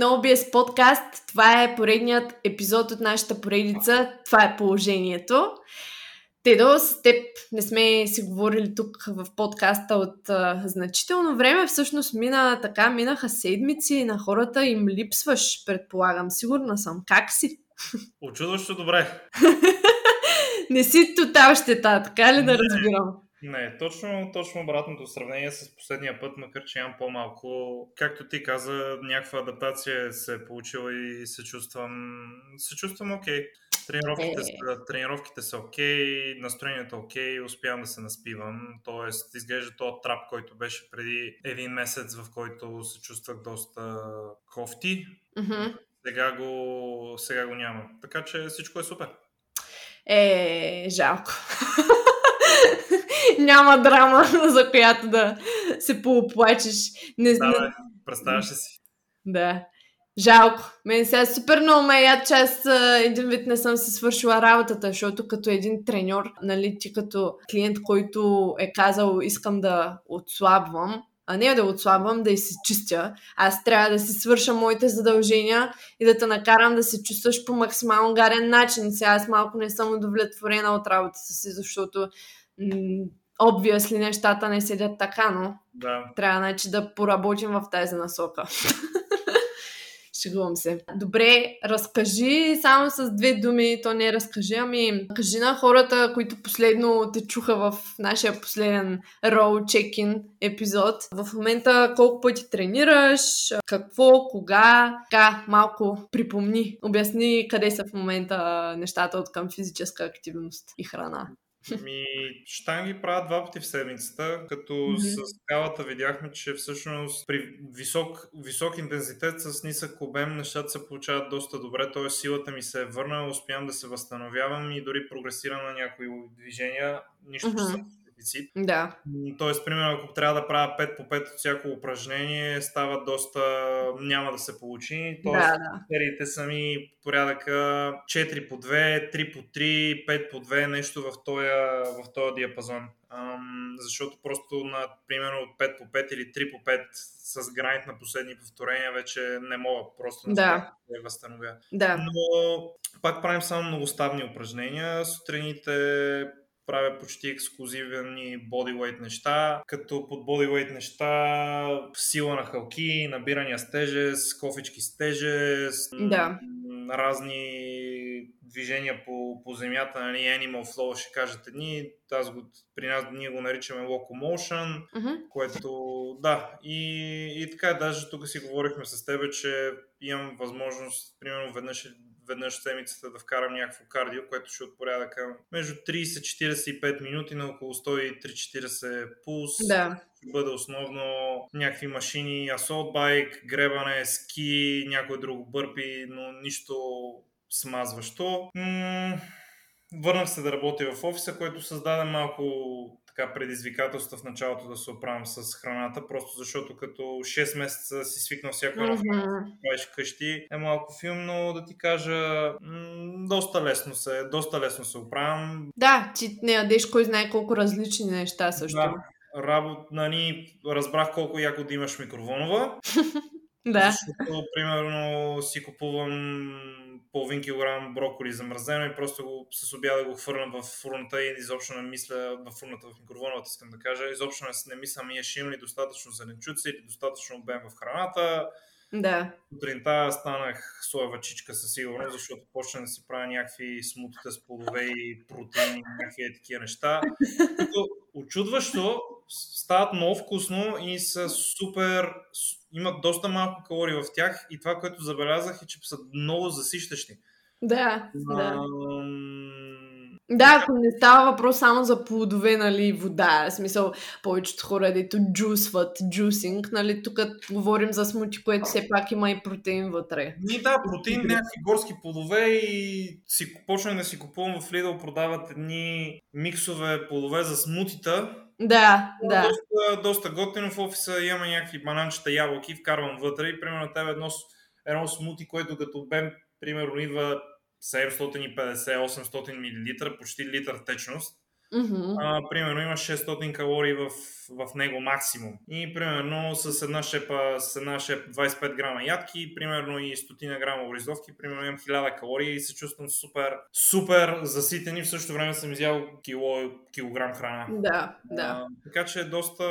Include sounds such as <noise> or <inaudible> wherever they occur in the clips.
на OBS подкаст. Това е поредният епизод от нашата поредица. Това е положението. Тедо, с теб не сме си говорили тук в подкаста от а, значително време. Всъщност мина така, минаха седмици на хората им липсваш, предполагам. Сигурна съм. Как си? Очудващо добре. <laughs> не си тотал щета, така ли да разбирам? Не, точно, точно обратното сравнение с последния път, макар че имам по-малко. Както ти каза, някаква адаптация се е получила и се чувствам, се чувствам окей. Тренировките, е... са, тренировките са окей, настроението е окей, успявам да се наспивам. Тоест, изглежда този трап, който беше преди един месец, в който се чувствах доста кофти. Mm-hmm. Сега, го, сега го няма. Така че всичко е супер. Е, жалко. <laughs> няма драма, <laughs> за която да се поплачеш. Не, да, не... представяш си. Да. Жалко. Мен сега супер много ме яд, че аз един вид не съм си свършила работата, защото като един треньор, нали, ти като клиент, който е казал искам да отслабвам, а не да отслабвам, да и се чистя. Аз трябва да си свърша моите задължения и да те накарам да се чувстваш по максимално гарен начин. Сега аз малко не съм удовлетворена от работата си, защото обвиасли нещата не седят така, но да. трябва значи, да поработим в тази насока. <laughs> Шегувам се. Добре, разкажи само с две думи, то не разкажи, ами кажи на хората, които последно те чуха в нашия последен роу чекин епизод. В момента колко пъти тренираш, какво, кога, така малко припомни, обясни къде са в момента нещата от към физическа активност и храна. Ми, штанги правят два пъти в седмицата, като mm-hmm. с скалата видяхме, че всъщност при висок, висок интензитет с нисък обем нещата се получават доста добре, т.е. силата ми се е върна, успявам да се възстановявам и дори прогресирам на някои движения, нищо, mm-hmm. че съм дефицит. Да. Тоест, примерно, ако трябва да правя 5 по 5 от всяко упражнение, става доста... няма да се получи. Тоест, да, да. сериите са ми порядъка 4 по 2, 3 по 3, 5 по 2, нещо в този, в този диапазон. Um, защото просто на примерно от 5 по 5 или 3 по 5 с граник на последни повторения вече не мога просто да, да я възстановя. Да. Но пак правим само многоставни упражнения. Сутрините правя почти ексклюзивни бодyweight неща, като под бодyweight неща сила на хълки, набирания с тежест, кофички с тежест, да. разни движения по, по земята, нали, animal flow, ще кажете дни. Аз го, при нас ние го наричаме locomotion, uh-huh. което да, и, и така, даже тук си говорихме с тебе, че имам възможност, примерно веднъж веднъж в седмицата да вкарам някакво кардио, което ще от порядъка между 30-45 минути на около 103-40 пулс. Да. Ще бъде основно някакви машини, асолт байк, гребане, ски, някой друго бърпи, но нищо смазващо. М- върнах се да работя в офиса, което създаде малко така предизвикателства в началото да се оправям с храната, просто защото като 6 месеца си свикнал всяко mm-hmm. правиш къщи, е малко филм, но да ти кажа, м- доста лесно се, доста лесно се оправям. Да, ти не ядеш кой знае колко различни неща също. Да, работ, нали, разбрах колко яко да имаш микроволнова. <laughs> да. Защото, примерно, си купувам половин килограм броколи замразено и просто го, с обяда го хвърлям в фурната и изобщо не мисля, в фурната, в микроволновата искам да кажа, изобщо не, не мисля ми ще имам ли достатъчно зеленчуци или достатъчно обем в храната. Да. Сутринта станах соева чичка със сигурност, защото почна да си правя някакви смутите с плодове и протеини, някакви такива неща. Като очудващо стават много вкусно и са супер, имат доста малко калории в тях и това, което забелязах е, че са много засищащи. Да, да. Да, ако не става въпрос само за плодове, нали, вода, в смисъл повечето хора, дето джусват, джусинг, нали, тук говорим за смути, което все пак има и протеин вътре. Ни да, протеин, някакви горски плодове и си почнах да си купувам в Lidl, продават едни миксове плодове за смутита, да, да. Доста, доста готино в офиса, имаме някакви бананчета, ябълки, вкарвам вътре и примерно на тебе едно, едно смути, което като обем, примерно, идва 750-800 мл, почти литър течност. Мгм. а, примерно има 600 калории в, в него максимум. И примерно с една шепа, с една шеп 25 грама ядки, примерно и стотина грама обрезовки, примерно имам 1000 калории и се чувствам супер, супер заситен и в същото време съм изял кило, килограм храна. Да, да. А, така че е доста,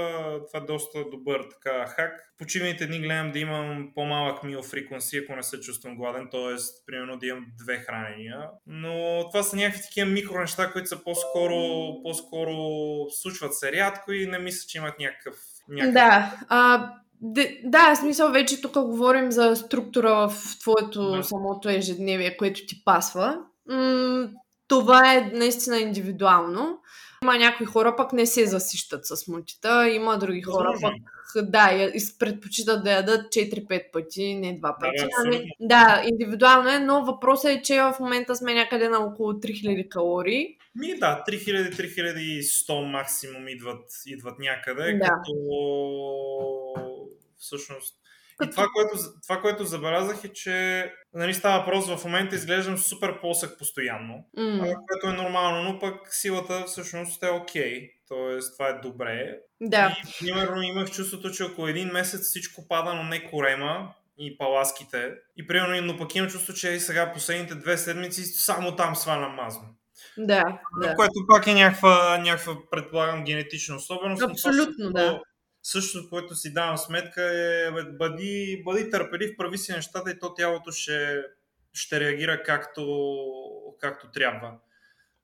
това е доста добър така хак. В почивните дни гледам да имам по-малък meal frequency, ако не се чувствам гладен, т.е. примерно да имам две хранения. Но това са някакви такива микро неща, които са по-скоро, по-скоро случват се рядко и не мисля, че имат някакъв... някакъв... Да, а, де, да, смисъл вече тук говорим за структура в твоето Да. самото ежедневие, което ти пасва. М- това е наистина индивидуално. Има някои хора пък не се засищат с мутита, има други хора пък да, я- предпочитат да ядат 4-5 пъти, не 2 пъти. бе, Ами, да, индивидуално е, но въпросът е, че в момента сме някъде на около 3000 калории. Ми да, 3000-3100 максимум идват, идват някъде, Да. като всъщност Като- това което, това, което забелязах е, че нали, става въпрос, в момента изглеждам супер плосък постоянно, а, което е нормално, но пък силата всъщност е окей, т.е. това е добре. Да, И, примерно имах чувството, че около един месец всичко пада, но не корема и паласките. И примерно, но пък имам чувство, че и сега последните две седмици само там свалям мазно. да, да. Което пак е някаква, някаква предполагам, генетична особеност. но това Абсолютно, същото- да. Същото, което си давам сметка е, бе, бъди, бъди търпелив, прави си нещата и то тялото ще, ще реагира както, както трябва.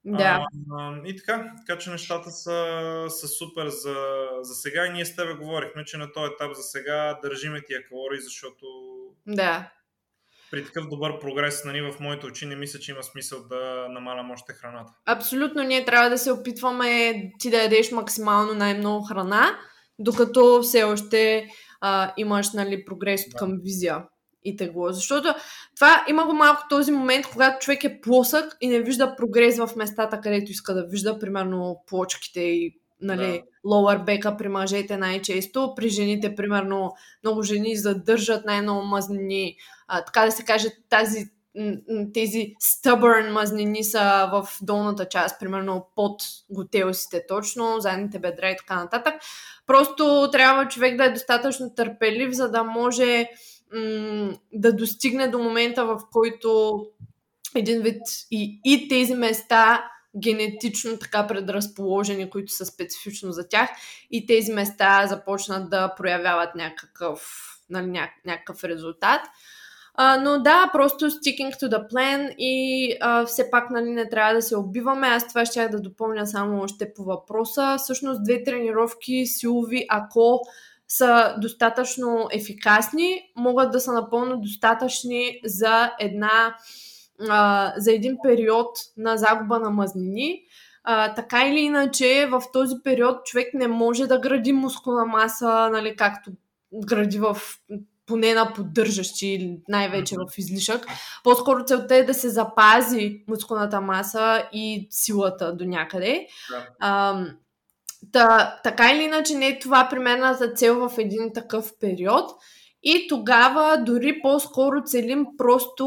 Да. А, и така, така че нещата са, са супер за, за сега и ние с тебе говорихме, че на този етап за сега държиме тия калории, защото Да, при такъв добър прогрес нали, в моите очи не мисля, че има смисъл да намалям още храната. абсолютно ние трябва да се опитваме ти да ядеш максимално най-много храна, докато все още а, имаш нали, прогрес Да. към визия и тегло. Защото това има го малко този момент, когато човек е плосък и не вижда прогрес в местата, където иска да вижда, примерно плочките и нали, lower back при мъжете най-често, при жените, примерно, много жени задържат най-много мазнини, а, така да се каже, тази тези stubborn мазнини са в долната част, примерно под готелсите точно, задните бедра и така нататък. Просто трябва човек да е достатъчно търпелив, за да може м- да достигне до момента, в който един вид и, и тези места генетично така предразположени, които са специфично за тях, и тези места започнат да проявяват някакъв, нали, ня, някакъв резултат. Но да, просто sticking to the plan и а, все пак нали, не трябва да се убиваме. Аз това ще да допълня само още по въпроса. Всъщност две тренировки силови, ако са достатъчно ефикасни, могат да са напълно достатъчни за една а, за един период на загуба на мазнини. А, така или иначе, в този период човек не може да гради мускулна маса, нали, както гради в поне на поддържащи най-вече в излишък. По-скоро целта е да се запази мускулната маса и силата до някъде. Да. А, та, така или иначе не е това примерната цел в един такъв период. И тогава дори по-скоро целим просто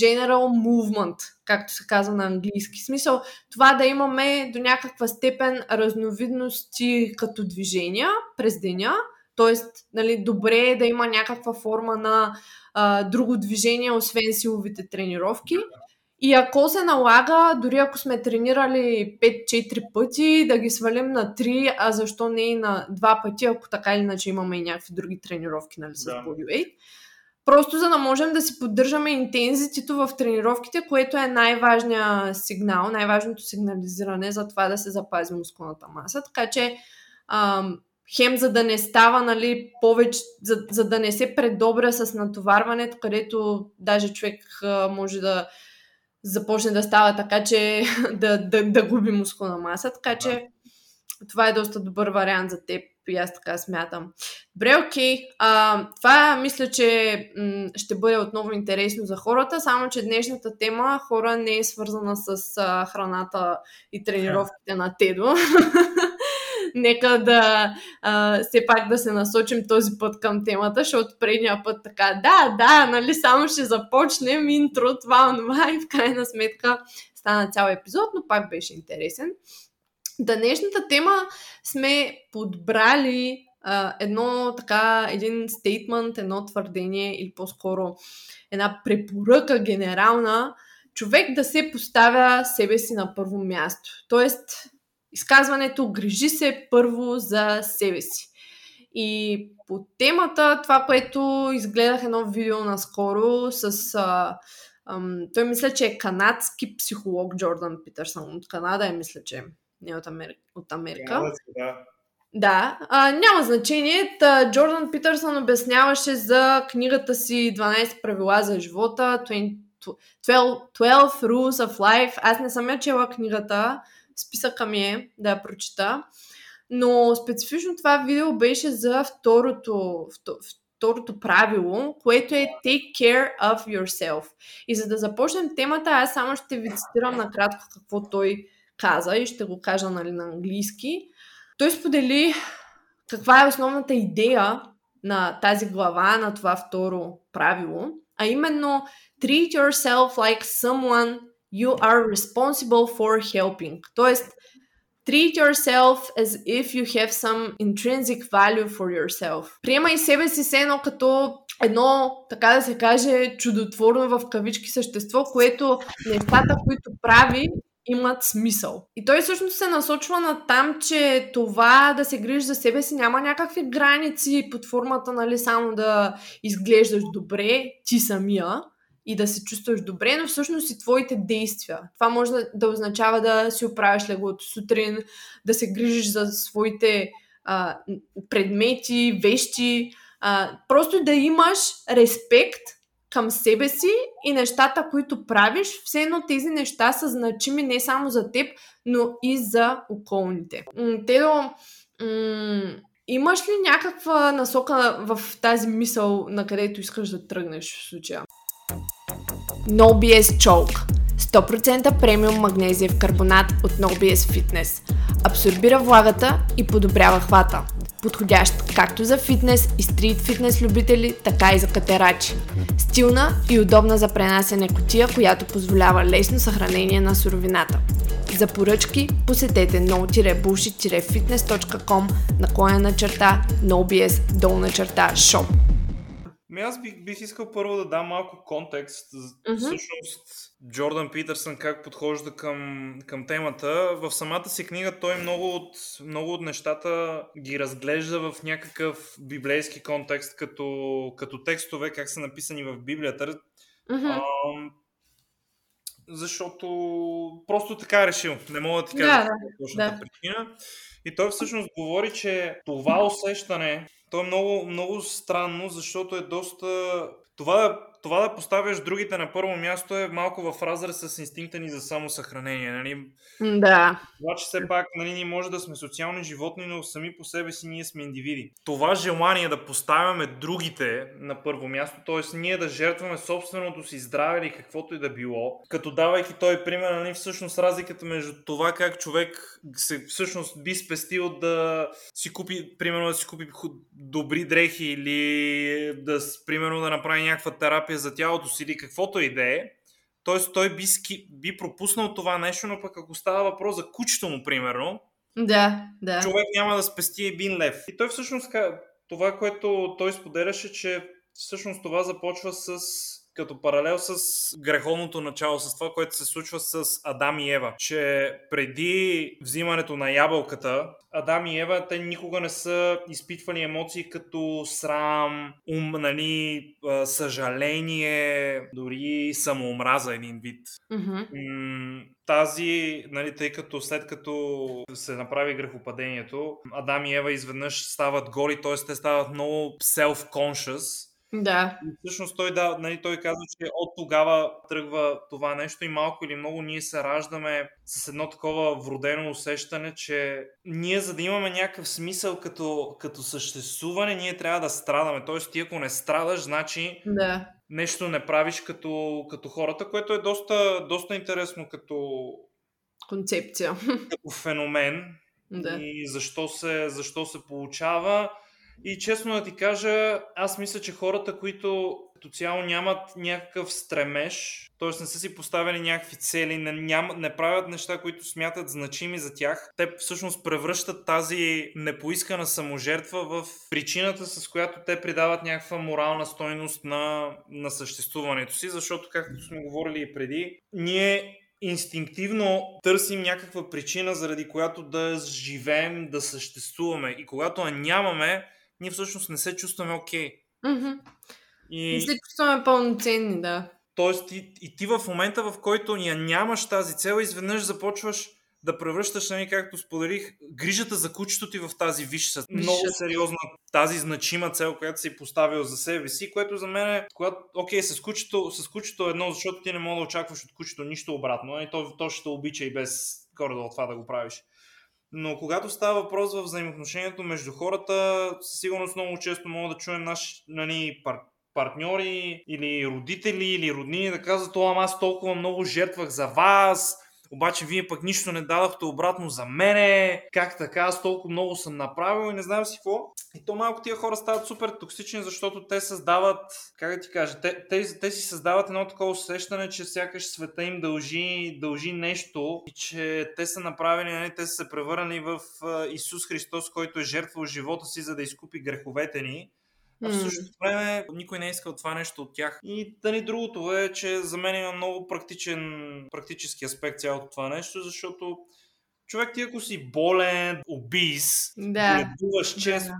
general movement, както се казва на английски. Смисъл, това да имаме до някаква степен разновидности като движения през деня, т.е. Нали, добре е да има някаква форма на а, друго движение, освен силовите тренировки. И ако се налага, дори ако сме тренирали 5-4 пъти, да ги свалим на 3, а защо не и на 2 пъти, ако така или иначе имаме и някакви други тренировки нали, с Да. bodyweight. Просто за да можем да си поддържаме интензитито в тренировките, което е най-важният сигнал, най-важното сигнализиране за това да се запази мускулната маса. Така че ам, хем за да не става, нали, повече, за, за да не се предобря с натоварването, където даже човек а, може да започне да става така, че <laughs> да, да, да губи мускулна маса. Така че това е доста добър вариант за теб и аз така смятам. Добре, окей. А, това мисля, че м- ще бъде отново интересно за хората, само че днешната тема хора не е свързана с а, храната и тренировките на Тедо. <laughs> Нека да а, все пак да се насочим този път към темата, защото предния път така, да, да, нали, само ще започнем интро, това, това и в крайна сметка стана цял епизод, но пак беше интересен. Днешната тема сме подбрали а, едно така, един стейтмент, едно твърдение или по-скоро една препоръка генерална, човек да се поставя себе си на първо място. Тоест, изказването грижи се първо за себе си. И по темата, това, което изгледах едно видео наскоро с... А, ам, той мисля, че е канадски психолог Джордан Питърсън от Канада, е мисля, че не от, Амер... от Америка. Да, да, а, няма значение. Та, Джордан Питърсън обясняваше за книгата си 12 правила за живота, 12, 12 Rules of Life. Аз не съм я чела книгата, списъка ми е да я прочита. Но специфично това видео беше за второто, второто правило, което е Take care of yourself. И за да започнем темата, аз само ще ви цитирам накратко какво той каза и ще го кажа нали, на английски. Той сподели каква е основната идея на тази глава, на това второ правило, а именно treat yourself like someone you are responsible for helping. Тоест, treat yourself as if you have some intrinsic value for yourself. Приемай себе си се едно като едно, така да се каже, чудотворно в кавички същество, което нещата, които прави, имат смисъл. И той всъщност се насочва на там, че това да се грижиш за себе си няма някакви граници под формата, нали, само да изглеждаш добре ти самия и да се чувстваш добре, но всъщност и твоите действия. Това може да, да означава да си оправиш леглото сутрин, да се грижиш за своите а, предмети, вещи, а, просто да имаш респект към себе си и нещата, които правиш, все едно тези неща са значими не само за теб, но и за околните. Тедо, имаш ли някаква насока в тази мисъл, на където искаш да тръгнеш в случая? NoBS Chalk 100% премиум магнезиев карбонат от NoBS Fitness. Абсорбира влагата и подобрява хвата подходящ както за фитнес и стрит фитнес любители, така и за катерачи. Стилна и удобна за пренасене котия, която позволява лесно съхранение на суровината. За поръчки посетете no-bullshit-fitness.com наклоня на черта nobs долна черта shop. Ми аз бих, бих искал първо да дам малко контекст. Mm-hmm. Всъщност, Джордан Питърсън как подхожда към, към темата. В самата си книга той много от, много от нещата ги разглежда в някакъв библейски контекст, като, като текстове, как са написани в Библията. Mm-hmm. А, защото просто така е решил. Не мога да ти кажа да, точната да. причина. И той всъщност говори, че това усещане, то е много, много странно, защото е доста... Това това да поставяш другите на първо място е малко в разрез с инстинкта ни за самосъхранение. Нали? Да. Обаче все пак нали, ние може да сме социални животни, но сами по себе си ние сме индивиди. Това желание да поставяме другите на първо място, т.е. ние да жертваме собственото си здраве или каквото и да било, като давайки той пример, нали, всъщност разликата между това как човек се всъщност би спестил да си купи, примерно да си купи добри дрехи или да, примерно да направи някаква терапия за тялото си или каквото и да е, т.е. той би, ски, би пропуснал това нещо, но пък ако става въпрос за кучето му, примерно, да, да. човек няма да спести един лев. И той всъщност, това, което той споделяше, че всъщност това започва с като паралел с греховното начало, с това, което се случва с Адам и Ева. Че преди взимането на ябълката, Адам и Ева, те никога не са изпитвали емоции като срам, ум, нали, съжаление, дори самоомраза един вид. Mm-hmm. Тази, нали, тъй като след като се направи грехопадението, Адам и Ева изведнъж стават голи, т.е. те стават много self-conscious да. И всъщност той, да, нали, той казва, че от тогава тръгва това нещо и малко или много ние се раждаме с едно такова вродено усещане, че ние за да имаме някакъв смисъл като, като съществуване, ние трябва да страдаме. Тоест ти ако не страдаш, значи да. нещо не правиш като, като хората, което е доста, доста интересно като концепция. Като феномен. Да. И защо се, защо се получава И честно да ти кажа, аз мисля, че хората, които като цяло нямат някакъв стремеж, т.е. не са си поставили някакви цели, не, ням, не правят неща, които смятат значими за тях, те всъщност превръщат тази непоискана саможертва в причината, с която те придават някаква морална стойност на, на съществуването си, защото, както сме говорили и преди, ние инстинктивно търсим някаква причина, заради която да живеем, да съществуваме. И когато я нямаме, ние всъщност не се чувстваме окей. Okay. Mm-hmm. И... Не се чувстваме пълноценни, да. Тоест и, и ти в момента, в който я нямаш тази цел, изведнъж започваш да превръщаш, нали, както споделих, грижата за кучето ти в тази висша, много сериозна, тази значима цел, която си поставил за себе си, което за мен е, когато, окей, с кучето, с кучето е едно, защото ти не мога да очакваш от кучето нищо обратно, и нали, то, то ще обича и без горе от това да го правиш. Но когато става въпрос в взаимоотношението между хората, със сигурност много често мога да чуем наши нали, пар, партньори или родители или роднини да казват, това аз толкова много жертвах за вас, обаче вие пък нищо не дадахте обратно за мене, как така, аз толкова много съм направил и не знам си какво. И то малко тия хора стават супер токсични, защото те създават, как да ти кажа, те, те, те си създават едно такова усещане, че сякаш света им дължи, дължи нещо и че те са направени, нали, те са се превърнали в Исус Христос, който е жертвал живота си, за да изкупи греховете ни. А в същото време никой не е искал това нещо от тях. И да ни другото е, че за мен има много практичен, практически аспект цялото това нещо, защото човек ти ако си болен, обис, да. ледуваш често,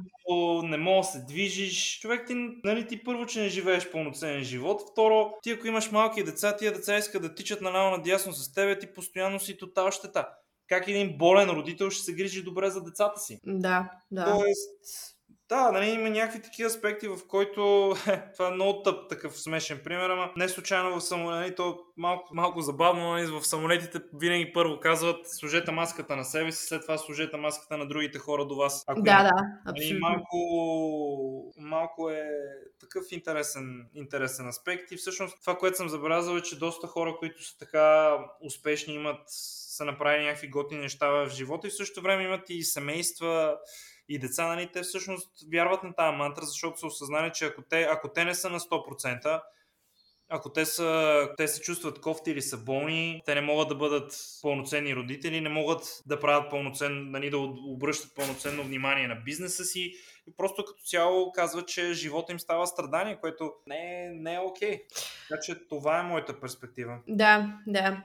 да. не можеш да се движиш, човек ти, нали, ти първо, че не живееш пълноценен живот, второ, ти ако имаш малки деца, тия деца искат да тичат наляво надясно с тебе, ти постоянно си тотал щета. Как един болен родител ще се грижи добре за децата си? Да, да. Тоест, да, нали, има някакви такива аспекти, в който <laughs> това е много тъп такъв смешен пример, ама не случайно в самолетите, нали, то малко, малко забавно, нали, в самолетите винаги първо казват служете маската на себе си, след това служете маската на другите хора до вас. Ако да, има, да, нали, абсолютно. Малко, малко е такъв интересен, интересен аспект и всъщност това, което съм забелязал е, че доста хора, които са така успешни, имат са направили някакви готини неща в живота и в същото време имат и семейства, и деца, нали, те всъщност вярват на тази мантра, защото са осъзнали, че ако те, ако те не са на 100%, ако те, са, те се чувстват кофти или са болни, те не могат да бъдат пълноценни родители, не могат да правят пълноценно, нали, да обръщат пълноценно внимание на бизнеса си и просто като цяло казва, че живота им става страдание, което не е, не е окей. Така че това е моята перспектива. Да, да.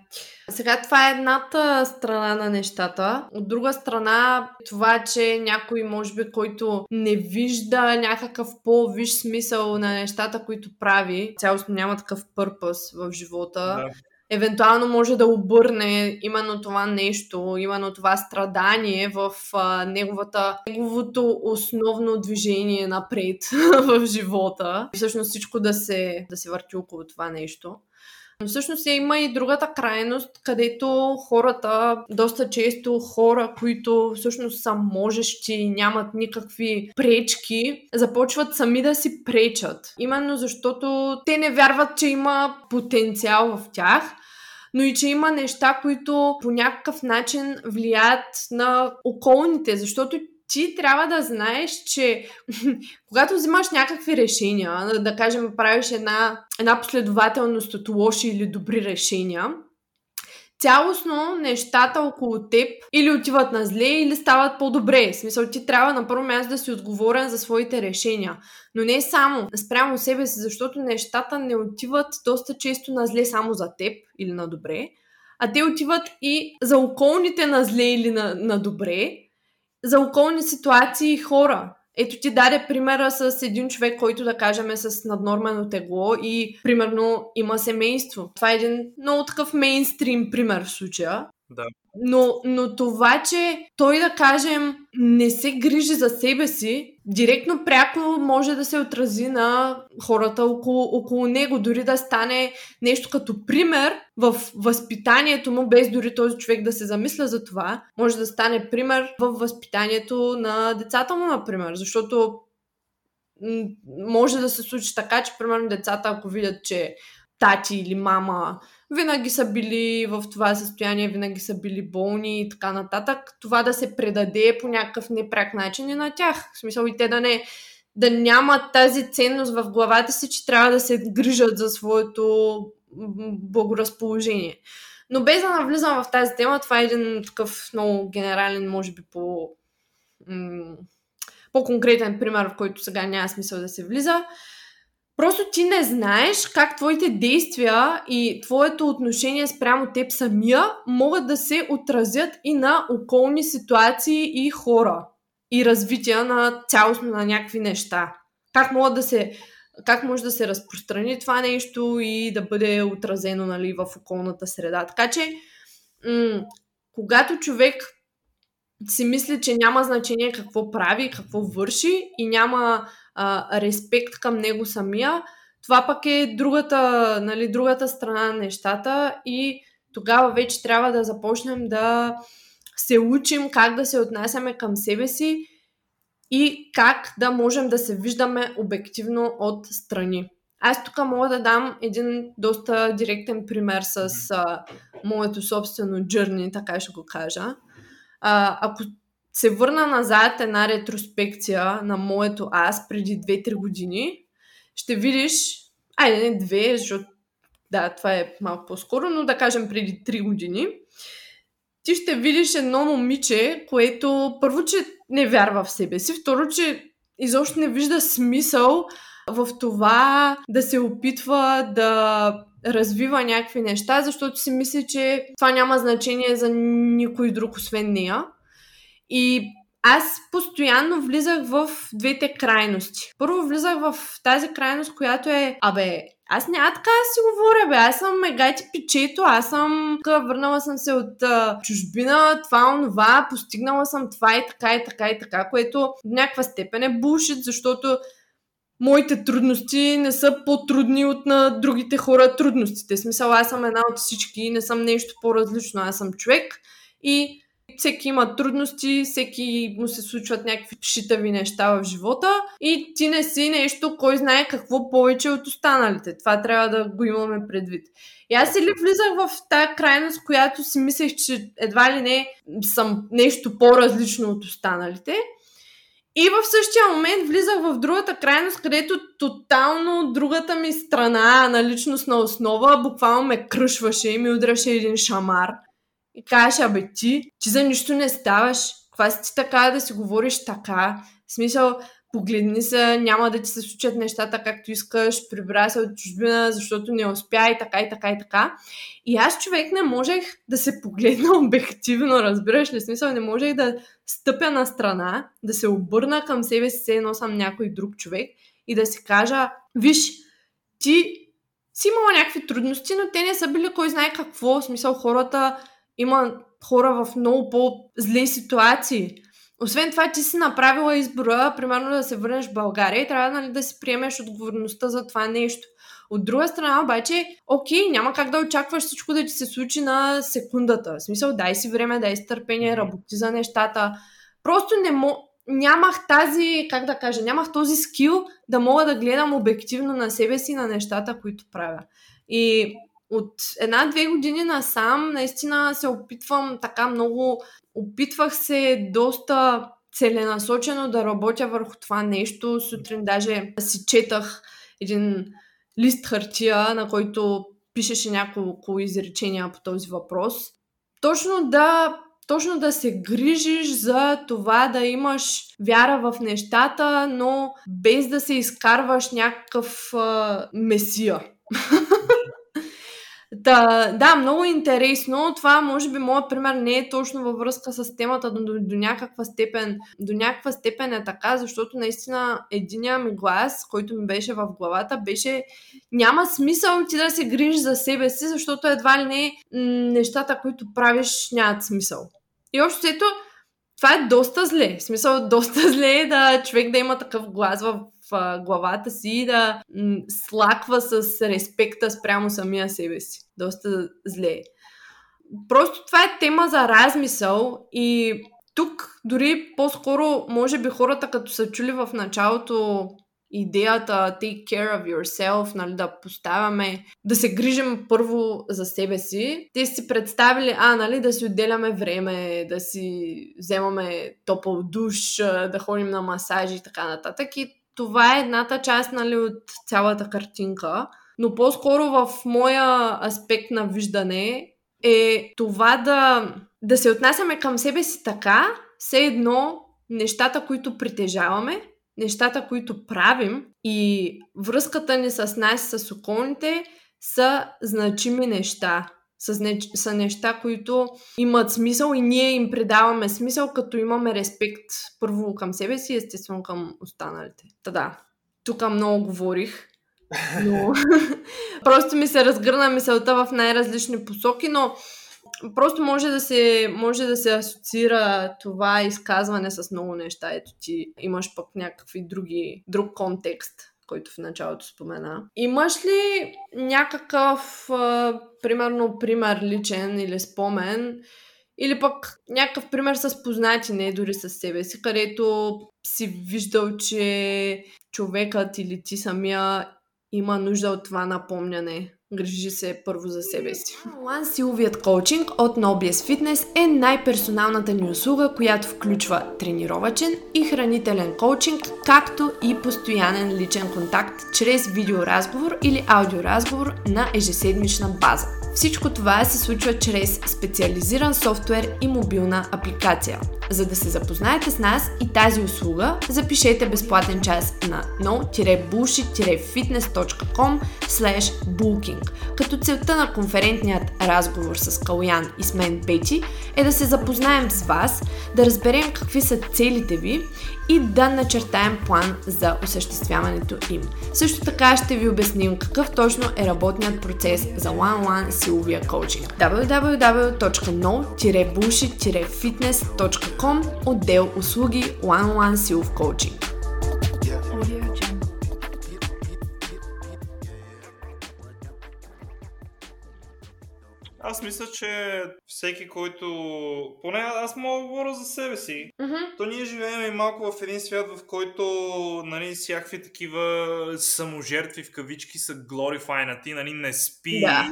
Сега това е едната страна на нещата. От друга страна, това, че някой, може би, който не вижда някакъв по-виш смисъл на нещата, които прави, цялостно няма такъв пърпъс в живота. Да евентуално може да обърне именно това нещо, именно това страдание в а, неговата, неговото основно движение напред <laughs> в живота. И всъщност всичко да се, да се върти около това нещо. Но всъщност има и другата крайност, където хората, доста често хора, които всъщност са можещи, нямат никакви пречки, започват сами да си пречат. Именно защото те не вярват, че има потенциал в тях но и че има неща, които по някакъв начин влияят на околните, защото ти трябва да знаеш, че <laughs> когато взимаш някакви решения, да кажем, правиш една, една последователност от лоши или добри решения, цялостно нещата около теб или отиват на зле, или стават по-добре. В смисъл, ти трябва на първо място да си отговорен за своите решения. Но не само спрямо себе си, защото нещата не отиват доста често на зле само за теб или на добре, а те отиват и за околните на зле или на, на добре, за околни ситуации и хора. Ето ти даде примера с един човек, който да кажем е с наднормено тегло и примерно има семейство. Това е един много такъв мейнстрим пример в случая. Да. Но, но това, че той, да кажем, не се грижи за себе си, директно пряко може да се отрази на хората около, около него, дори да стане нещо като пример в възпитанието му, без дори този човек да се замисля за това, може да стане пример в възпитанието на децата му, например, защото може да се случи така, че примерно децата, ако видят, че тати или мама винаги са били в това състояние, винаги са били болни и така нататък. Това да се предаде по някакъв непряк начин и на тях. В смисъл и те да не да нямат тази ценност в главата си, че трябва да се грижат за своето благоразположение. Но без да навлизам в тази тема, това е един такъв много генерален, може би по по-конкретен пример, в който сега няма смисъл да се влиза. Просто ти не знаеш как твоите действия и твоето отношение спрямо теб самия могат да се отразят и на околни ситуации и хора и развитие на цялостно на някакви неща. Как могат да се как може да се разпространи това нещо и да бъде отразено нали, в околната среда. Така че, м- когато човек си мисли, че няма значение какво прави, какво върши и няма а, респект към него самия, това пък е другата, нали, другата страна на нещата и тогава вече трябва да започнем да се учим как да се отнасяме към себе си и как да можем да се виждаме обективно от страни. Аз тук мога да дам един доста директен пример с а, моето собствено journey, така ще го кажа. А, ако се върна назад една ретроспекция на моето аз преди 2-3 години, ще видиш, айде не две, защото да, това е малко по-скоро, но да кажем преди 3 години, ти ще видиш едно момиче, което първо, че не вярва в себе си, второ, че изобщо не вижда смисъл в това да се опитва да развива някакви неща, защото си мисли, че това няма значение за никой друг освен нея. И аз постоянно влизах в двете крайности. Първо влизах в тази крайност, която е, абе, аз няма така си говоря, бе, аз съм мегати пичето, аз съм, върнала съм се от а, чужбина, това, онова, постигнала съм това и така и така и така, което в някаква степен е булшит, защото моите трудности не са по-трудни от на другите хора трудностите. Смисъл, аз съм една от всички, не съм нещо по-различно, аз съм човек и всеки има трудности, всеки му се случват някакви шитави неща в живота и ти не си нещо, кой знае какво повече от останалите. Това трябва да го имаме предвид. И аз или влизах в тази крайност, която си мислех, че едва ли не съм нещо по-различно от останалите. И в същия момент влизах в другата крайност, където тотално другата ми страна на личностна основа буквално ме кръшваше и ми удряше един шамар. И кажеш, абе ти, ти за нищо не ставаш. Каква си ти така да си говориш така? В смисъл, погледни се, няма да ти се случат нещата както искаш, прибра се от чужбина, защото не успя и така и така и така. И аз човек не можех да се погледна <laughs> обективно, разбираш ли? Смисъл, не можех да стъпя на страна, да се обърна към себе си, се едно съм някой друг човек и да си кажа, виж, ти си имала някакви трудности, но те не са били кой знае какво. В смисъл, хората има хора в много по-зле ситуации. Освен това, ти си направила избора, примерно да се върнеш в България и трябва нали, да си приемеш отговорността за това нещо. От друга страна обаче, окей, няма как да очакваш всичко да ти се случи на секундата. В смисъл, дай си време, дай си търпение, работи за нещата. Просто не мо... нямах тази, как да кажа, нямах този скил да мога да гледам обективно на себе си на нещата, които правя. И от една-две години насам наистина се опитвам така много, опитвах се доста целенасочено да работя върху това нещо. Сутрин даже си четах един лист хартия, на който пишеше няколко изречения по този въпрос. Точно да точно да се грижиш за това да имаш вяра в нещата, но без да се изкарваш някакъв а, месия. <laughs> Да, да, много интересно. Това, може би, моят пример не е точно във връзка с темата, но до, до, някаква степен, до някаква степен е така, защото наистина единия ми глас, който ми беше в главата, беше няма смисъл ти да се грижиш за себе си, защото едва ли не нещата, които правиш, нямат смисъл. И общо ето, това е доста зле. В смисъл, доста зле е да човек да има такъв глас в главата си и да м- слаква с респекта спрямо самия себе си. Доста зле. Просто това е тема за размисъл и тук дори по-скоро, може би хората като са чули в началото идеята take care of yourself, нали, да поставяме, да се грижим първо за себе си, те си представили, а, нали, да си отделяме време, да си вземаме топъл душ, да ходим на масажи и така нататък. И това е едната част, нали, от цялата картинка. Но по-скоро в моя аспект на виждане е това да, да се отнасяме към себе си така, все едно нещата, които притежаваме, нещата, които правим и връзката ни с нас, с околните, са значими неща. Не, са неща, които имат смисъл и ние им предаваме смисъл, като имаме респект първо към себе си и естествено към останалите. Та да, тук много говорих, но <laughs> просто ми се разгърна мисълта в най-различни посоки, но просто може да се, може да се асоциира това изказване с много неща. Ето ти имаш пък някакви други, друг контекст, който в началото спомена. Имаш ли някакъв, примерно, пример личен или спомен, или пък някакъв пример с познати, не дори с себе си, където си виждал, че човекът или ти самия има нужда от това напомняне Грижи се първо за себе си. One силовият коучинг от NoBS Fitness е най-персоналната ни услуга, която включва тренировачен и хранителен коучинг, както и постоянен личен контакт чрез видеоразговор или аудиоразговор на ежеседмична база. Всичко това се случва чрез специализиран софтуер и мобилна апликация. За да се запознаете с нас и тази услуга, запишете безплатен час на no-bullshit-fitness.com booking, като целта на конферентният разговор с Калуян и с мен Бети е да се запознаем с вас, да разберем какви са целите ви и да начертаем план за осъществяването им. Също така ще ви обясним какъв точно е работният процес за One-on-One силовия коучинг. www.no-bullshit-fitness.com отдел услуги One-on-One силов коучинг. Аз мисля, че всеки, който... Поне аз мога да говоря за себе си. Mm-hmm. То ние живеем и малко в един свят, в който нали, всякакви такива саможертви в кавички са глорифайнати, нали, не спи. Да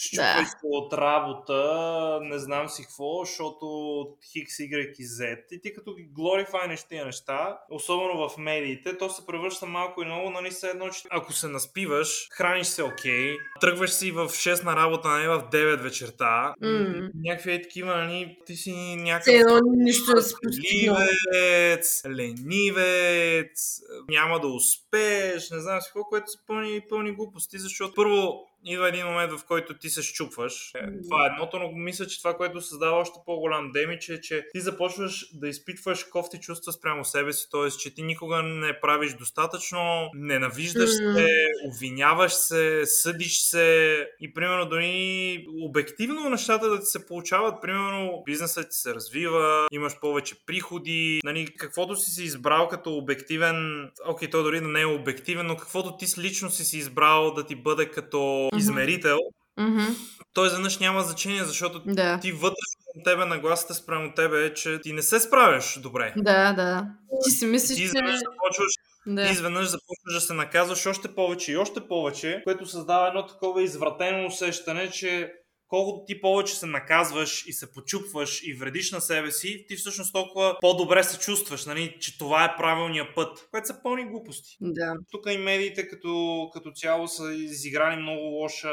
щупвай да. от работа, не знам си какво, защото от Хикс, Y и Z. И ти като ги глорифайнеш тия неща, особено в медиите, то се превръща малко и много, нали, се едно, че ако се наспиваш, храниш се окей, okay, тръгваш си в 6 на работа, нали, в 9 вечерта, mm. някакви е такива, нали, ти си някакъв... Едно нищо да ленивец, ленивец, няма да успееш, не знам си какво, което са пълни, пълни глупости, защото първо идва един момент, в който ти се щупваш. Mm. Това е едното, но мисля, че това, което създава още по-голям демидж е, че ти започваш да изпитваш кофти чувства спрямо себе си, т.е. че ти никога не правиш достатъчно, ненавиждаш се, обвиняваш се, съдиш се и примерно дори обективно нещата да ти се получават, примерно бизнесът ти се развива, имаш повече приходи, нали, каквото си си избрал като обективен, окей, то дори да не е обективен, но каквото ти лично си си избрал да ти бъде като измерител, mm-hmm. той изведнъж няма значение, защото да. ти вътрешно тебе нагласата спрямо тебе е, че ти не се справяш добре. Да, да. Ти си мислиш, ти изведнъж че... започваш да. Ти изведнъж започваш да се наказваш още повече и още повече, което създава едно такова извратено усещане, че колкото ти повече се наказваш и се почупваш и вредиш на себе си, ти всъщност толкова по-добре се чувстваш, нали, че това е правилният път, което са пълни глупости. Да. Тук и медиите като, като цяло са изиграли много лоша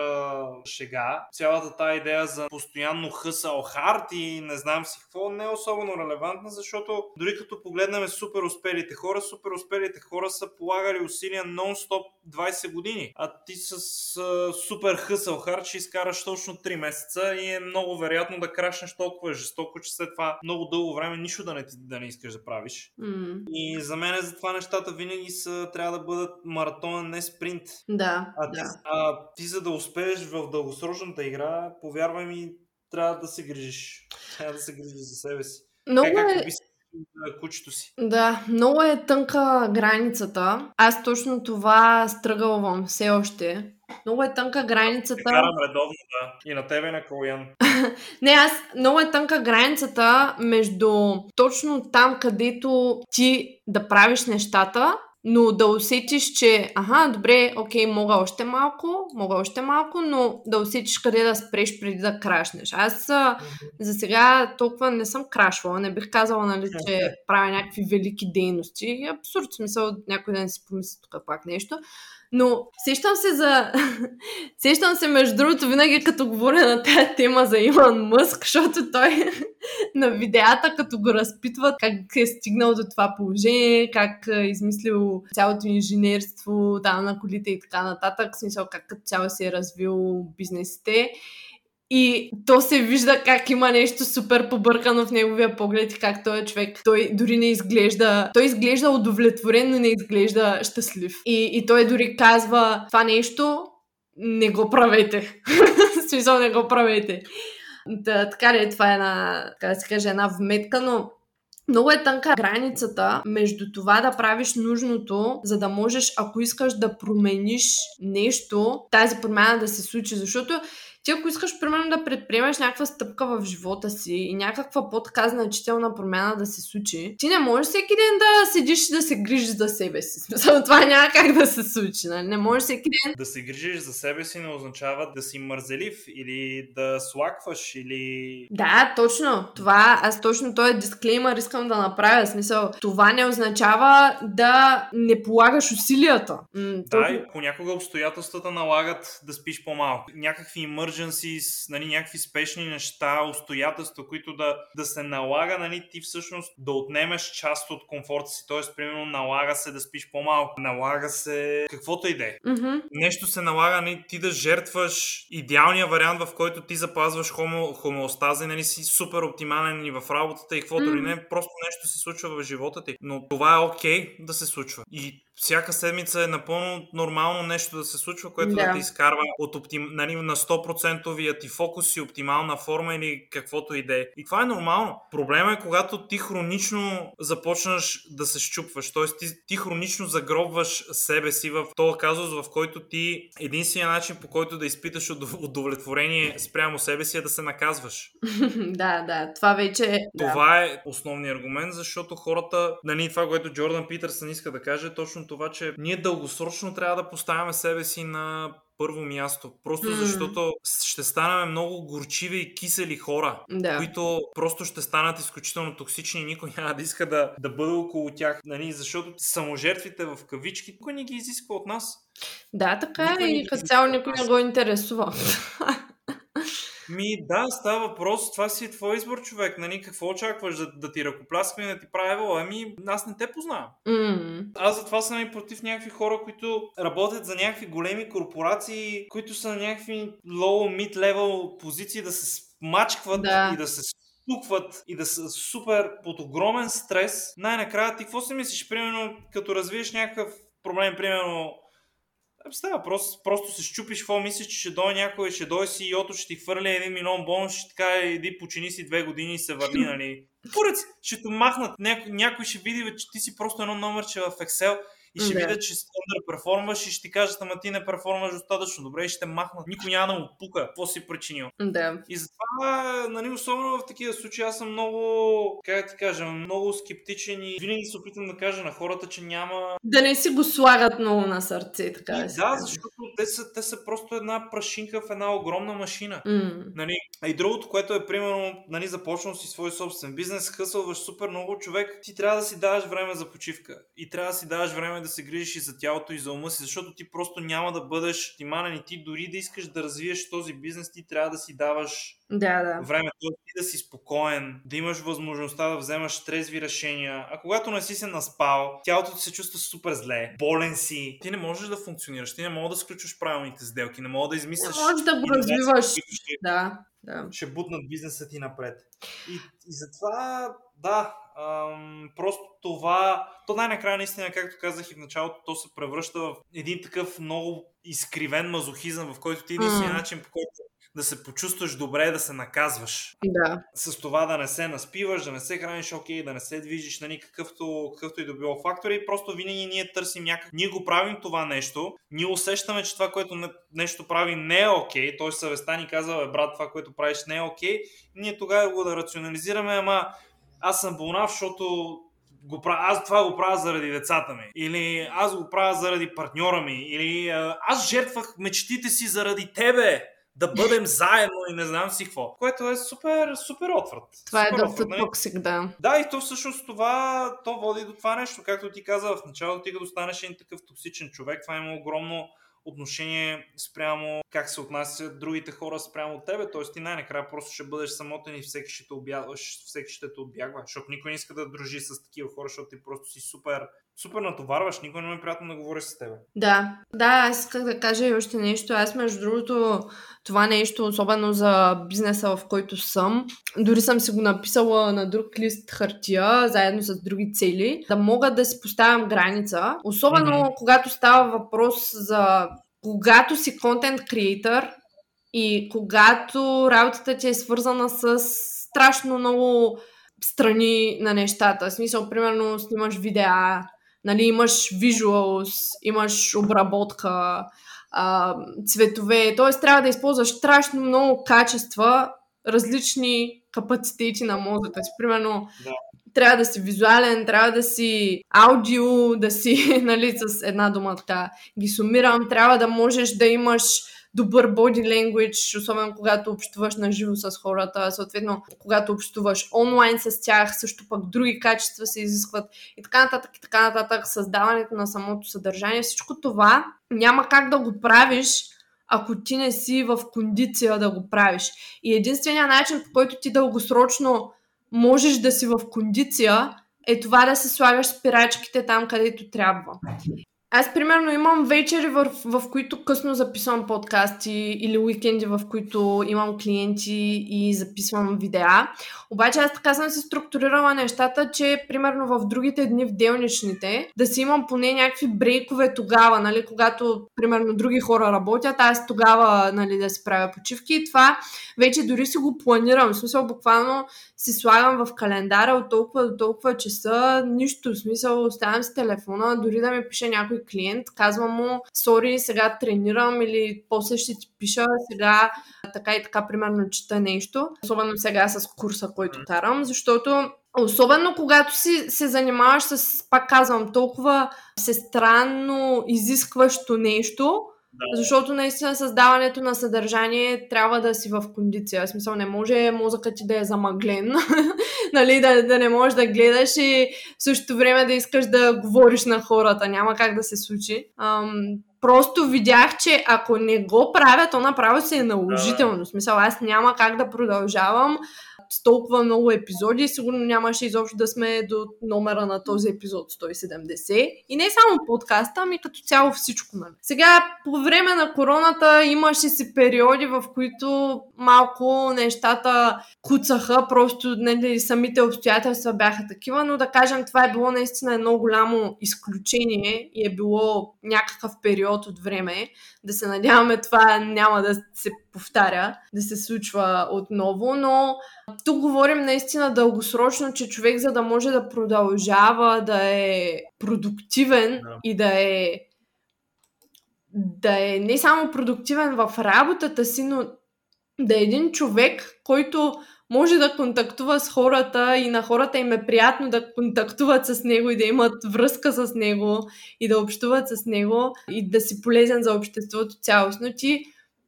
шега. Цялата тази идея за постоянно хъсал хард и не знам си какво не е особено релевантна, защото дори като погледнем супер успелите хора, супер успелите хора са полагали усилия нон-стоп 20 години, а ти с а, супер хъсал хард ще изкараш точно 3 месеца месеца и е много вероятно да крашнеш толкова жестоко, че след това много дълго време нищо да не, да не искаш да правиш. Mm. И за мен за това нещата винаги са, трябва да бъдат маратонен, не спринт. Да. А ти, да. а, ти за да успееш в дългосрочната игра, повярвай ми, трябва да се грижиш. Трябва да се грижиш за себе си. Много е... кучето си. Да, много е тънка границата. Аз точно това стръгълвам все още. Много е тънка границата. Карам редовно, да. И на тебе на Калуян. <laughs> Не, аз много е тънка границата между точно там, където ти да правиш нещата но да усетиш, че аха, добре, окей, мога още малко, мога още малко, но да усетиш къде да спреш преди да крашнеш. Аз mm-hmm. за сега толкова не съм крашвала, не бих казала, нали, че правя някакви велики дейности. Абсурд смисъл, някой ден си помисли тук пак нещо. Но сещам се за... <laughs> сещам се, между другото, винаги като говоря на тази тема за Илон Мъск, защото той <laughs> на видеята, като го разпитват как е стигнал до това положение, как е измислил цялото инженерство, да, на колите и така нататък, смисъл как цяло се е развил бизнесите. И то се вижда как има нещо супер побъркано в неговия поглед и как той е човек. Той дори не изглежда... Той изглежда удовлетворен, но не изглежда щастлив. И, и той дори казва това нещо не го правете. <laughs> смисъл не го правете. Да, така ли, това е една, така да се каже, една вметка, но много е тънка границата между това да правиш нужното, за да можеш, ако искаш да промениш нещо, тази промяна да се случи. Защото ти ако искаш, примерно, да предприемаш някаква стъпка в живота си и някаква по-така значителна промяна да се случи, ти не можеш всеки ден да седиш и да се грижиш за себе си. Смисъл, <laughs> това няма как да се случи. Нали? Не можеш всеки ден. Да се грижиш за себе си не означава да си мързелив или да слакваш или... Да, точно. Това, аз точно този дисклеймър искам да направя. Смисъл, това не означава да не полагаш усилията. М- да, и понякога обстоятелствата налагат да спиш по-малко. Някакви мърж emergencies, нали, някакви спешни неща, обстоятелства, които да, да се налага, нали, ти всъщност да отнемеш част от комфорта си. Тоест, примерно, налага се да спиш по-малко, налага се каквото и да е. Mm-hmm. Нещо се налага, нали, ти да жертваш идеалния вариант, в който ти запазваш хомо, хомеостаза, нали, си супер оптимален и в работата и каквото mm-hmm. ли не, просто нещо се случва в живота ти. Но това е окей okay да се случва. И всяка седмица е напълно нормално нещо да се случва, което да, да те изкарва от оптим... нали, на 100% ти фокус и оптимална форма или каквото и да е. И това е нормално. Проблема е когато ти хронично започнаш да се щупваш, т.е. Ти, ти хронично загробваш себе си в този казус, в който ти единствения начин по който да изпиташ удовлетворение спрямо себе си е да се наказваш. <laughs> да, да, това вече е. Това е основният аргумент, защото хората, нали, това, което Джордан Питърсън иска да каже, е точно това, че ние дългосрочно трябва да поставяме себе си на първо място. Просто mm. защото ще станем много горчиви и кисели хора, да. които просто ще станат изключително токсични и никой <laughs> няма да иска да, да бъде около тях. Нали? Защото саможертвите в кавички никой не ги изисква от нас. Да, така е и като цяло никой не го интересува. <laughs> Ми да, става въпрос, това си е твой избор, човек. Нали, какво очакваш да, да ти ръкопляскаме и да ти правя? Ами, аз не те познавам. Mm. Аз затова съм и против някакви хора, които работят за някакви големи корпорации, които са на някакви low, mid-level позиции да се смачкват да. и да се стукват и да са супер под огромен стрес. Най-накрая ти какво си мислиш, примерно, като развиеш някакъв проблем, примерно, Става просто, просто се щупиш, какво мислиш, че ще дойде някой, ще дойде си ото, ще ти хвърли един милион бонус, ще така иди почини си две години и се върни, нали? Порец, ще те махнат, някой, някой ще види, че ти си просто едно номерче в Excel и ще да. видят, че перформаш и ще ти кажат, ама ти не перформаш достатъчно добре и ще махнат. Никой няма да му пука, какво си причинил. Да. И затова, нали, особено в такива случаи, аз съм много, как да ти кажа, много скептичен и винаги се опитам да кажа на хората, че няма... Да не си го слагат много на сърце, така да Да, защото те са, те са просто една прашинка в една огромна машина. Mm. Нали? А и другото, което е, примерно, нали, започнал си свой собствен бизнес, хъсълваш супер много човек, ти трябва да си даваш време за почивка. И трябва да си даваш време да се грижиш и за тялото и за ума си, защото ти просто няма да бъдеш оптимален и ти дори да искаш да развиеш този бизнес, ти трябва да си даваш да, да. време, ти да си спокоен, да имаш възможността да вземаш трезви решения. А когато не си се наспал, тялото ти се чувства супер зле, болен си, ти не можеш да функционираш, ти не можеш да сключваш правилните сделки, не можеш да измислиш. Не можеш да го развиваш. Да, да. Ще бутнат бизнеса ти напред. И, и затова, да, ам, просто това, то най-накрая наистина, както казах и в началото, то се превръща в един такъв много изкривен мазохизъм, в който ти единствения mm. начин, по който да се почувстваш добре, да се наказваш. Да. С това да не се наспиваш, да не се храниш окей, да не се движиш на никакъвто какъвто и да било фактор и просто винаги ние търсим някак. Ние го правим това нещо, ние усещаме, че това, което нещо прави не е окей, т.е. съвестта ни казва, бе, брат, това, което правиш не е окей, ние тогава го да рационализираме, ама аз съм болнав, защото го правя, аз това го правя заради децата ми, или аз го правя заради партньора ми, или аз жертвах мечтите си заради тебе да бъдем заедно и не знам си какво. Което е супер, супер отврат. Това супер е доста нали? токсик, да. Да, и то всъщност това то води до това нещо. Както ти каза в началото, ти като станеш един такъв токсичен човек, това има огромно отношение спрямо как се отнасят другите хора спрямо от тебе. Тоест ти най-накрая просто ще бъдеш самотен и всеки ще те, обягва, всеки ще те отбягва. Защото никой не иска да дружи с такива хора, защото ти просто си супер супер натоварваш, никой не е приятно да говори с теб. Да, да, аз исках да кажа и още нещо. Аз, между другото, това нещо, особено за бизнеса, в който съм, дори съм си го написала на друг лист хартия, заедно с други цели, да мога да си поставям граница. Особено mm-hmm. когато става въпрос за когато си контент креатор и когато работата ти е свързана с страшно много страни на нещата. В смисъл, примерно, снимаш видеа, нали, имаш visuals, имаш обработка, а, цветове, т.е. трябва да използваш страшно много качества, различни капацитети на мозъка си. Примерно, да. трябва да си визуален, трябва да си аудио, да си, <laughs> нали, с една дума така ги сумирам, трябва да можеш да имаш добър body language, особено когато общуваш на живо с хората, съответно, когато общуваш онлайн с тях, също пък други качества се изискват и така нататък и така нататък, създаването на самото съдържание. Всичко това няма как да го правиш, ако ти не си в кондиция да го правиш. И единственият начин, по който ти дългосрочно можеш да си в кондиция, е това да се слагаш спирачките там, където трябва. Аз, примерно, имам вечери, в, в които късно записвам подкасти или уикенди, в които имам клиенти и записвам видеа. Обаче аз така съм си структурирала нещата, че, примерно, в другите дни в делничните, да си имам поне някакви брейкове тогава, нали, когато, примерно, други хора работят, аз тогава, нали, да си правя почивки и това вече дори си го планирам. В смисъл, буквално си слагам в календара от толкова до толкова часа, нищо, в смисъл, оставям си телефона, дори да ми пише някой клиент, казвам му, сори, сега тренирам или после ще ти пиша, сега така и така, примерно, чета нещо, особено сега с курса, който карам, защото Особено когато си се занимаваш с, пак казвам, толкова всестранно изискващо нещо, Защото наистина създаването на съдържание трябва да си в кондиция. В смисъл не може мозъкът ти да е замъглен, <laughs> нали, да, да не можеш да гледаш и в същото време да искаш да говориш на хората. Няма как да се случи. Ам, просто видях, че ако не го правя, то направо се е наложително. В смисъл, аз няма как да продължавам с толкова много епизоди, сигурно нямаше изобщо да сме до номера на този епизод 170. И не само подкаста, ами като цяло всичко. Нали. Сега, по време на короната имаше си периоди, в които малко нещата куцаха, просто нали, самите обстоятелства бяха такива, но да кажем, това е било наистина едно голямо изключение и е било някакъв период от време. Да се надяваме това няма да се повтаря, да се случва отново, но тук говорим наистина дългосрочно, че човек за да може да продължава да е продуктивен да. и да е да е не само продуктивен в работата си, но да е един човек, който може да контактува с хората и на хората им е приятно да контактуват с него и да имат връзка с него и да общуват с него и да си полезен за обществото цялостно. Ти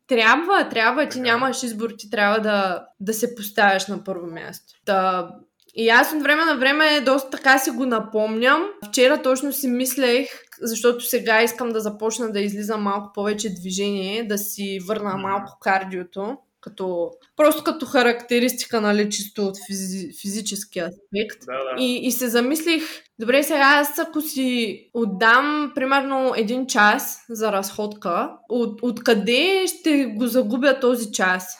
трябва, трябва, ти нямаш избор, ти трябва да, да се поставяш на първо място. Да, и аз от време на време доста така си го напомням. Вчера точно си мислех, защото сега искам да започна да излизам малко повече движение, да си върна малко кардиото като, просто като характеристика, нали, чисто от физи, физически аспект. Да, да. И, и се замислих, добре, сега аз ако си отдам примерно един час за разходка, от, откъде ще го загубя този час?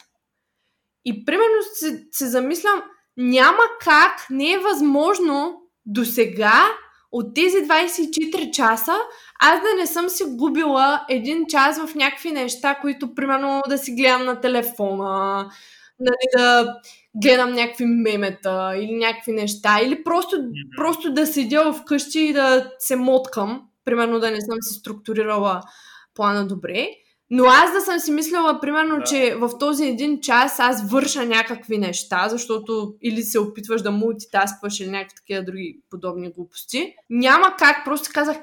И примерно се, се замислям, няма как, не е възможно до сега от тези 24 часа аз да не съм си губила един час в някакви неща, които примерно да си гледам на телефона, нали, да гледам някакви мемета или някакви неща, или просто, mm-hmm. просто да седя вкъщи и да се моткам, примерно да не съм си структурирала плана добре. Но аз да съм си мислила, примерно, Да. че в този един час аз върша някакви неща, защото или се опитваш да мултитаскваш или някакви такива други подобни глупости. Няма как, просто казах,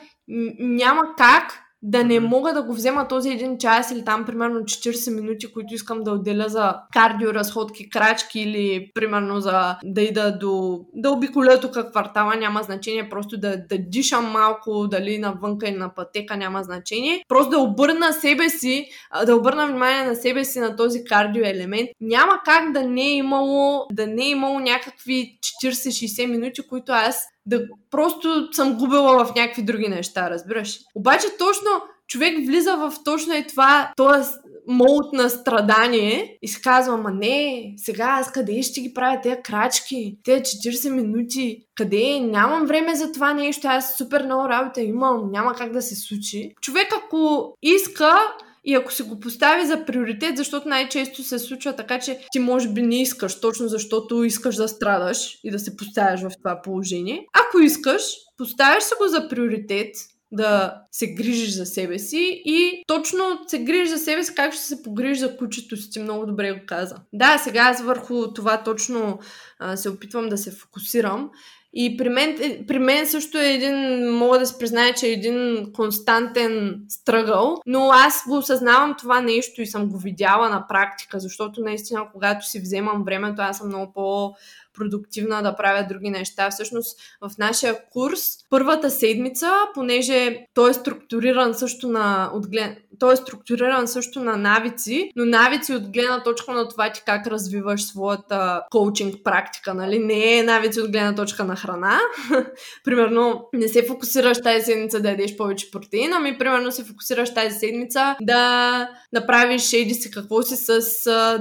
няма как да не мога да го взема този един час или там примерно 40 минути, които искам да отделя за кардио, разходки, крачки или примерно за да ида до... да обиколя тук квартала, няма значение, просто да, да дишам малко, дали навънка или на пътека, няма значение. Просто да обърна себе си, да обърна внимание на себе си на този кардио елемент. Няма как да не е имало, да не е имало някакви 40-60 минути, които аз да просто съм губила в някакви други неща, разбираш. Обаче точно човек влиза в точно е това, т.е. молд на страдание и си казва, ама не, сега аз къде ще ги правя тези крачки, тези 40 минути, къде, нямам време за това нещо, аз супер много работа имам, няма как да се случи. Човек ако иска, и ако си го постави за приоритет, защото най-често се случва така, че ти може би не искаш, точно защото искаш да страдаш и да се поставяш в това положение. Ако искаш, поставяш се го за приоритет, да се грижиш за себе си и точно се грижиш за себе си, как ще се погрижиш за кучето си, ти много добре го каза. Да, сега аз върху това точно а, се опитвам да се фокусирам и при мен, е- при мен също е един, мога да се призная, че е един константен стръгъл, но аз го осъзнавам това нещо и съм го видяла на практика, защото наистина, когато си вземам времето, аз съм много по продуктивна да правя други неща. Всъщност в нашия курс първата седмица, понеже той е структуриран също на отглед... той е структуриран също на навици, но навици от гледна точка на това ти как развиваш своята коучинг практика, нали? Не е навици от гледна точка на храна. <laughs> примерно не се фокусираш тази седмица да ядеш повече протеин, ами примерно се фокусираш тази седмица да направиш еди си какво си с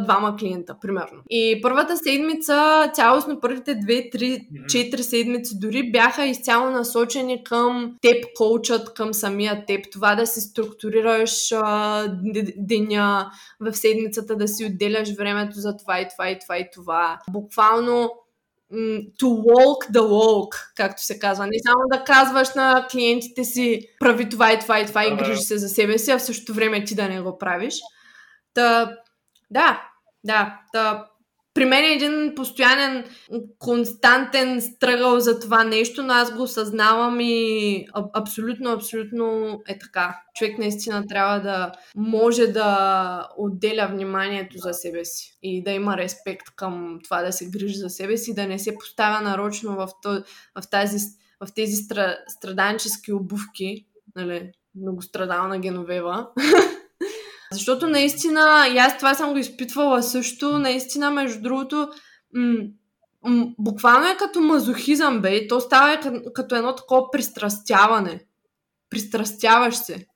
двама клиента, примерно. И първата седмица, цялостно първите 2, 3, Мгм. 4 седмици дори бяха изцяло насочени към теб, коучът, към самия теб. Това да си структурираш а, деня в седмицата, да си отделяш времето за това и това и това и това. Буквално to walk the walk, както се казва. Не само да казваш на клиентите си прави това и това и това и грижи се за себе си, а в същото време ти да не го правиш. Та, да, да, та, при мен е един постоянен, константен стръгъл за това нещо, но аз го осъзнавам и абсолютно, абсолютно е така. Човек наистина трябва да може да отделя вниманието за себе си и да има респект към това да се грижи за себе си, да не се поставя нарочно в, то, в, тази, в тези стра, страданчески обувки, нали, многострадална Геновева. <laughs> Защото наистина, и аз това съм го изпитвала също, наистина, между другото, м- м- буквално е като мазохизъм, бе, то става е като, като едно такова пристрастяване. Пристрастяваш се.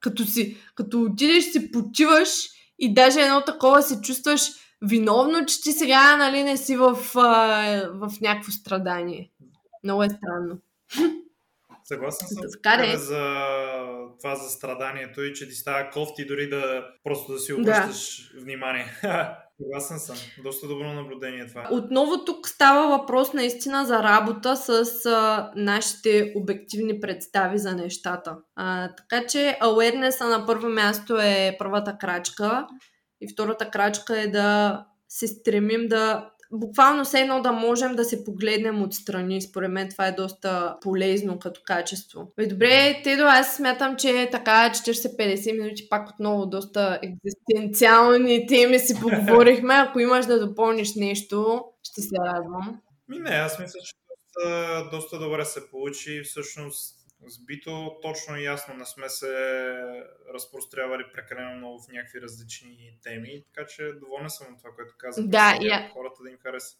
Като си, като отидеш, си почиваш и даже едно такова се чувстваш виновно, че ти сега, нали, не си в, а, в някакво страдание. Много е странно. <laughs> Съгласен съм Така тебе за това за страданието и че ти става кофти дори да просто да си обръщаш внимание. <laughs> Съгласен съм. Доста добро наблюдение това. Отново тук става въпрос наистина за работа с а, нашите обективни представи за нещата. А, така че awareness на първо място е първата крачка и втората крачка е да се стремим да буквално все едно да можем да се погледнем отстрани. Според мен това е доста полезно като качество. Бе, добре, Тедо, аз смятам, че така 40-50 минути пак отново доста екзистенциални теми си поговорихме. <laughs> Ако имаш да допълниш нещо, ще се радвам. Ми не, аз мисля, че доста, доста добре се получи. Всъщност, сбито точно и ясно не сме се разпрострявали прекалено много в някакви различни теми, така че доволен съм от това, което казах. Да, и а- хората да им хареса.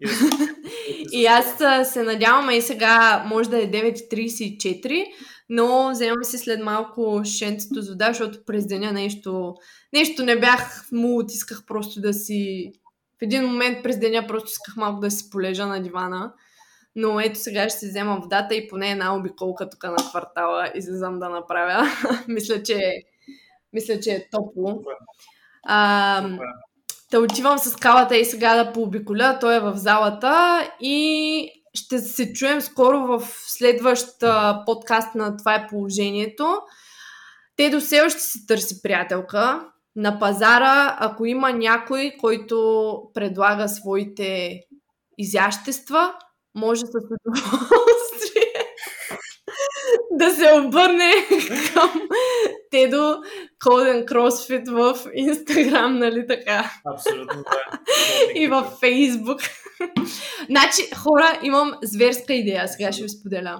И, да се- <laughs> И аз се надявам, и сега може да е 9.34, но вземам си след малко шенцето с вода, защото през деня нещо, нещо не бях мулт, исках просто да си... В един момент през деня просто исках малко да си полежа на дивана. Но ето сега ще си взема водата и поне една обиколка тук на квартала излизам да направя. <laughs> мисля, че, мисля, че е топло. А. Та отивам с калата и сега да пообиколя, той е в залата и ще се чуем скоро в следващ подкаст на Това е положението. Те до все още си търси приятелка. На пазара, ако има някой, който предлага своите изящества, може с удоволствие <laughs> да се обърне <laughs> към Тедо Коден Кросфит в Инстаграм, нали така? Абсолютно, да. <laughs> И във Фейсбук. значи, хора, имам зверска идея, сега ще ви споделя.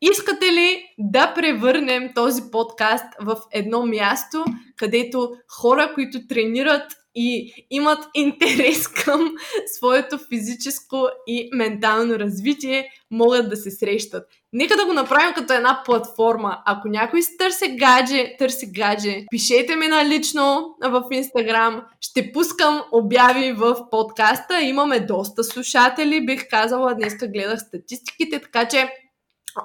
Искате ли да превърнем този подкаст в едно място, където хора, които тренират и имат интерес <laughs> към своето физическо и ментално развитие, могат да се срещат. Нека да го направим като една платформа. Ако някой си търси гадже, търси гадже, пишете ми налично в Инстаграм. Ще пускам обяви в подкаста. Имаме доста слушатели, бих казала. Днеска гледах статистиките, така че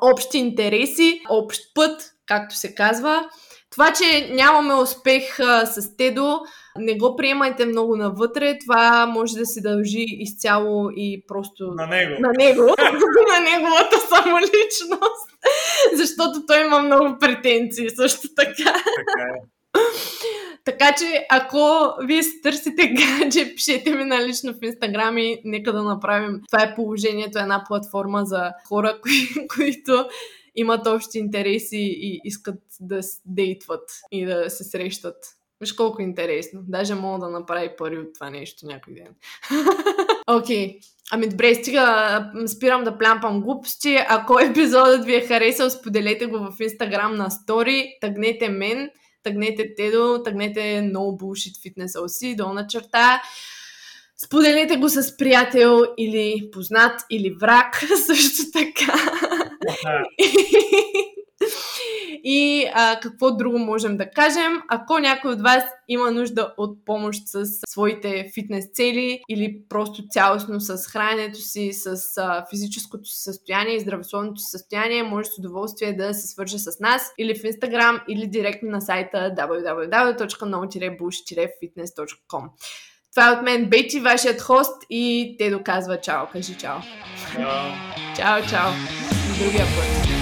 общи интереси, общ път, както се казва. Това, че нямаме успех а, с Тедо, не го приемайте много навътре. Това може да се дължи изцяло и просто на него. На него, <laughs> на неговата самоличност. Защото той има много претенции също така. Така е. Така че, ако вие си търсите гадже, пишете ми налично в Инстаграм и нека да направим. Това е положението, една платформа за хора, кои, които имат общи интереси и искат да дейтват и да се срещат. Виж колко интересно. Даже мога да направи пари от това нещо някой ден. <laughs> Окей. Okay. Ами добре, стига спирам да плямпам глупости. Ако епизодът ви е харесал, споделете го в Инстаграм на стори, тъгнете мен, тъгнете Тедо, тъгнете No Bullshit Fitness OC, долна черта. Споделете го с приятел или познат или враг <laughs> също така. <laughs> И а, какво друго можем да кажем? Ако някой от вас има нужда от помощ с своите фитнес цели или просто цялостно с храненето си, с а, физическото си състояние и здравословното си състояние, може с удоволствие да се свърже с нас или в Instagram, или директно на сайта www.no-bullshit-fitness.com това е от мен Бети, вашият хост и те доказва чао. Кажи чао. Чао. Чао, чао. До другия път.